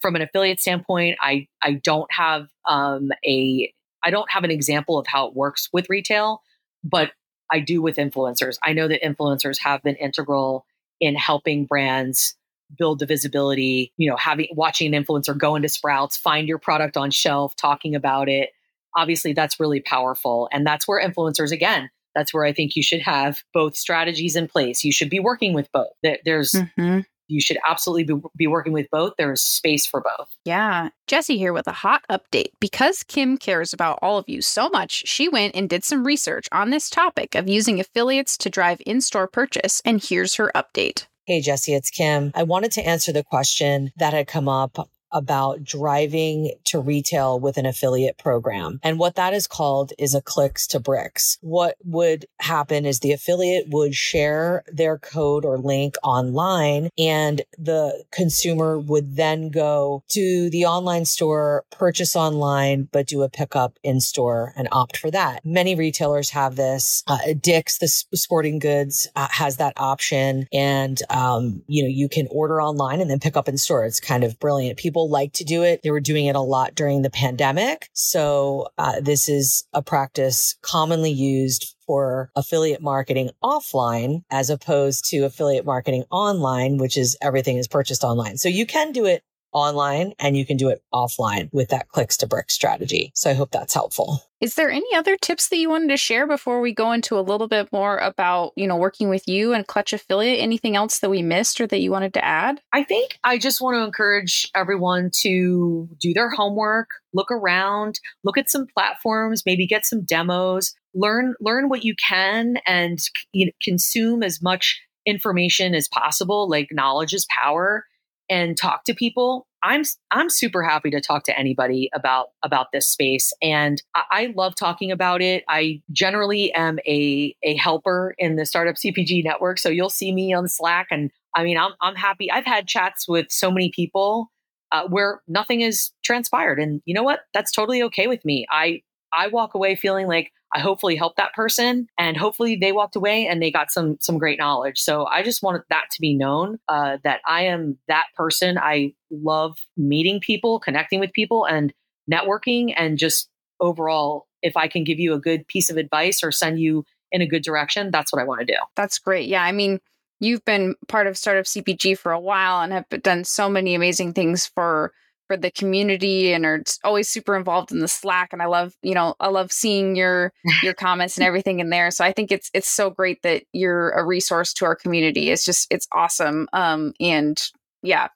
from an affiliate standpoint i i don't have um, a I don't have an example of how it works with retail, but I do with influencers. I know that influencers have been integral in helping brands build the visibility, you know, having watching an influencer go into Sprouts, find your product on shelf, talking about it. Obviously, that's really powerful. And that's where influencers again, that's where I think you should have both strategies in place. You should be working with both. There's mm-hmm you should absolutely be, be working with both. There's space for both.
Yeah. Jesse here with a hot update. Because Kim cares about all of you so much, she went and did some research on this topic of using affiliates to drive in store purchase. And here's her update.
Hey, Jesse, it's Kim. I wanted to answer the question that had come up about driving to retail with an affiliate program. And what that is called is a clicks to bricks. What would happen is the affiliate would share their code or link online and the consumer would then go to the online store, purchase online, but do a pickup in store and opt for that. Many retailers have this. Uh, Dick's, the sporting goods, uh, has that option. And, um, you know, you can order online and then pick up in store. It's kind of brilliant. People like to do it. They were doing it a lot during the pandemic. So uh, this is a practice commonly used for affiliate marketing offline as opposed to affiliate marketing online, which is everything is purchased online. So you can do it online and you can do it offline with that clicks to brick strategy. So I hope that's helpful.
Is there any other tips that you wanted to share before we go into a little bit more about, you know, working with you and Clutch Affiliate? Anything else that we missed or that you wanted to add?
I think I just want to encourage everyone to do their homework, look around, look at some platforms, maybe get some demos, learn learn what you can and you know, consume as much information as possible. Like knowledge is power and talk to people i'm i'm super happy to talk to anybody about about this space and I, I, love talking about it. I generally am a a helper in the startup cpg network so you'll see me on slack and i mean i'm, I'm happy. I've had chats with so many people uh, where nothing has transpired and you know what? That's totally okay with me. I i walk away feeling like I hopefully helped that person and hopefully they walked away and they got some some great knowledge. So I just wanted that to be known uh, that I am that person. I love meeting people, connecting with people, and networking, and just overall, if I can give you a good piece of advice or send you in a good direction, that's what I want to do.
That's great. Yeah, I mean. You've been part of Startup CPG for a while and have done so many amazing things for for the community and are always super involved in the Slack. And I love, you know, I love seeing your your comments and everything in there. So I think it's it's so great that you're a resource to our community. It's just it's awesome. Um and yeah,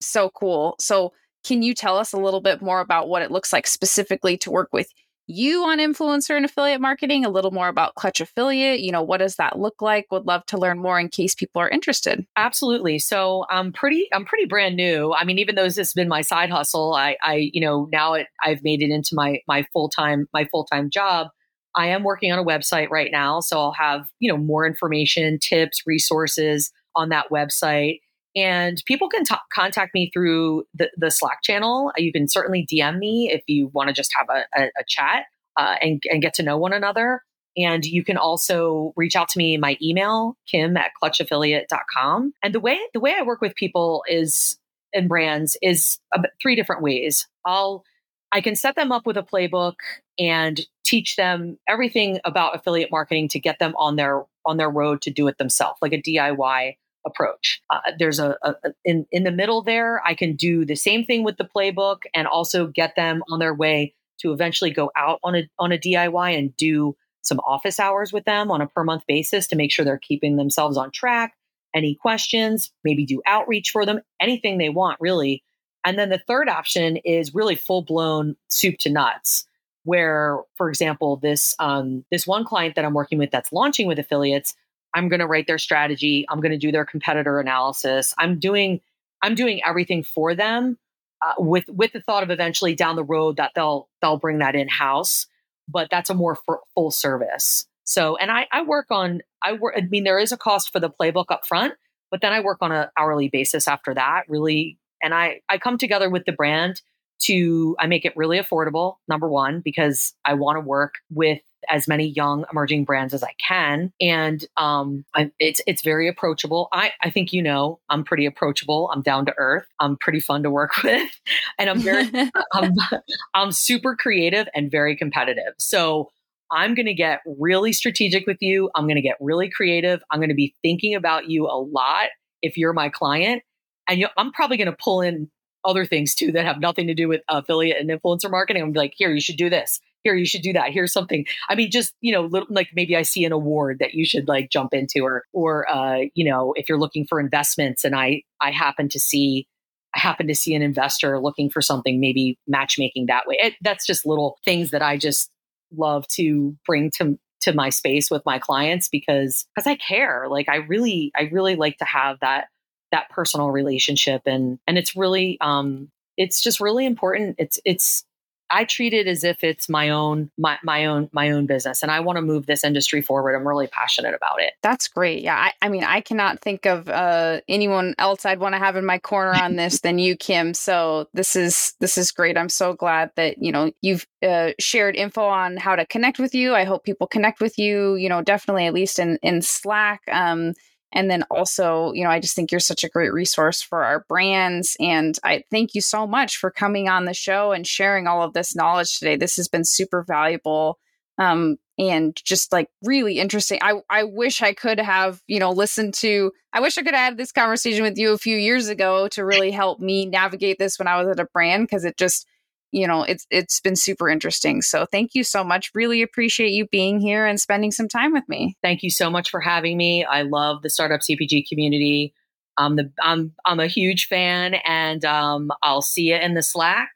so cool. So can you tell us a little bit more about what it looks like specifically to work with you on influencer and affiliate marketing, a little more about Clutch Affiliate. You know, what does that look like? Would love to learn more in case people are interested.
Absolutely. So I'm pretty, I'm pretty brand new. I mean, even though this has been my side hustle, I, I, you know, now it, I've made it into my my full time my full time job. I am working on a website right now, so I'll have you know more information, tips, resources on that website. And people can t- contact me through the, the Slack channel. You can certainly DM me if you want to just have a, a, a chat uh, and, and get to know one another. And you can also reach out to me my email, kim at clutchaffiliate.com. And the way the way I work with people is and brands is three different ways. I'll I can set them up with a playbook and teach them everything about affiliate marketing to get them on their on their road to do it themselves, like a DIY approach. Uh, there's a, a, in in the middle there. I can do the same thing with the playbook and also get them on their way to eventually go out on a on a DIY and do some office hours with them on a per month basis to make sure they're keeping themselves on track. Any questions, maybe do outreach for them, anything they want really. And then the third option is really full blown soup to nuts where for example this um, this one client that i'm working with that's launching with affiliates I'm going to write their strategy. I'm going to do their competitor analysis. I'm doing I'm doing everything for them uh, with with the thought of eventually down the road that they'll they'll bring that in house. But that's a more full service. So, and I I work on I work. I mean, there is a cost for the playbook up front, but then I work on an hourly basis after that. Really, and I I come together with the brand to I make it really affordable. Number one, because I want to work with as many young emerging brands as I can. And um, I, it's it's very approachable. I, I think you know I'm pretty approachable. I'm down to earth. I'm pretty fun to work with, and I'm very I'm, I'm super creative and very competitive. So I'm going to get really strategic with you. I'm going to get really creative. I'm going to be thinking about you a lot if you're my client. And you know, I'm probably going to pull in other things too that have nothing to do with affiliate and influencer marketing. I'm like, here, you should do this here you should do that here's something i mean just you know little, like maybe i see an award that you should like jump into or or uh you know if you're looking for investments and i i happen to see I happen to see an investor looking for something, maybe matchmaking that way. It, that's just little things that I just love to bring to to my space with my clients because because I care. Like I really I really like to have that that personal relationship and and it's really um it's just really important. It's it's I treat it as if it's my own my, my own my own business and I want to move this industry forward. I'm really passionate about it.
That's great. Yeah. I, I mean, I cannot think of uh, anyone else I'd want to have in my corner on this than you, Kim. So this is this is great. I'm so glad that, you know, you've uh, shared info on how to connect with you. I hope people connect with you, you know, definitely at least in in Slack. Um, and then also, you know, I just think you're such a great resource for our brands. And I thank you so much for coming on the show and sharing all of this knowledge today. This has been super valuable. Um, and just like really interesting. I, I wish I could have, you know, listened to, I wish I could have had this conversation with you a few years ago to really help me navigate this when I was at a brand because it just, you know it's it's been super interesting. So thank you so much. Really appreciate you being here and spending some time with me.
Thank you so much for having me. I love the startup cpg community. I'm the i'm i'm a huge fan and um, i'll see you in the slack.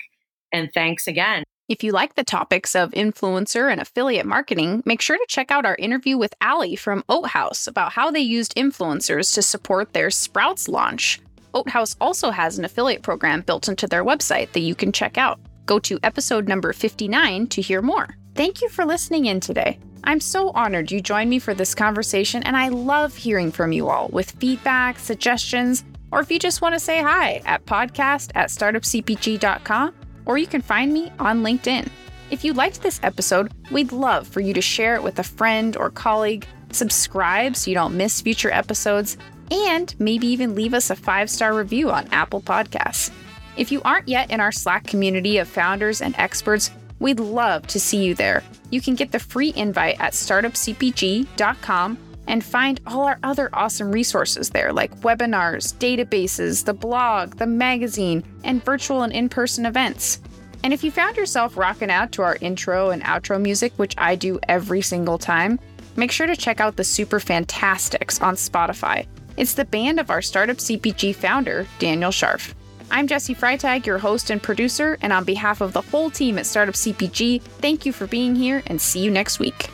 And thanks again.
If you like the topics of influencer and affiliate marketing, make sure to check out our interview with Allie from Oat Haus about how they used influencers to support their Sprouts launch. Oat Haus also has an affiliate program built into their website that you can check out. Go to episode number 59 to hear more. Thank you for listening in today. I'm so honored you joined me for this conversation, and I love hearing from you all with feedback, suggestions, or if you just want to say hi at podcast at startupcpg.com, or you can find me on LinkedIn. If you liked this episode, we'd love for you to share it with a friend or colleague, subscribe so you don't miss future episodes, and maybe even leave us a five star review on Apple Podcasts. If you aren't yet in our Slack community of founders and experts, we'd love to see you there. You can get the free invite at startupcpg.com and find all our other awesome resources there, like webinars, databases, the blog, the magazine, and virtual and in person events. And if you found yourself rocking out to our intro and outro music, which I do every single time, make sure to check out the Super Fantastics on Spotify. It's the band of our Startup CPG founder, Daniel Scharff. I'm Jesse Freitag, your host and producer, and on behalf of the whole team at Startup CPG, thank you for being here and see you next week.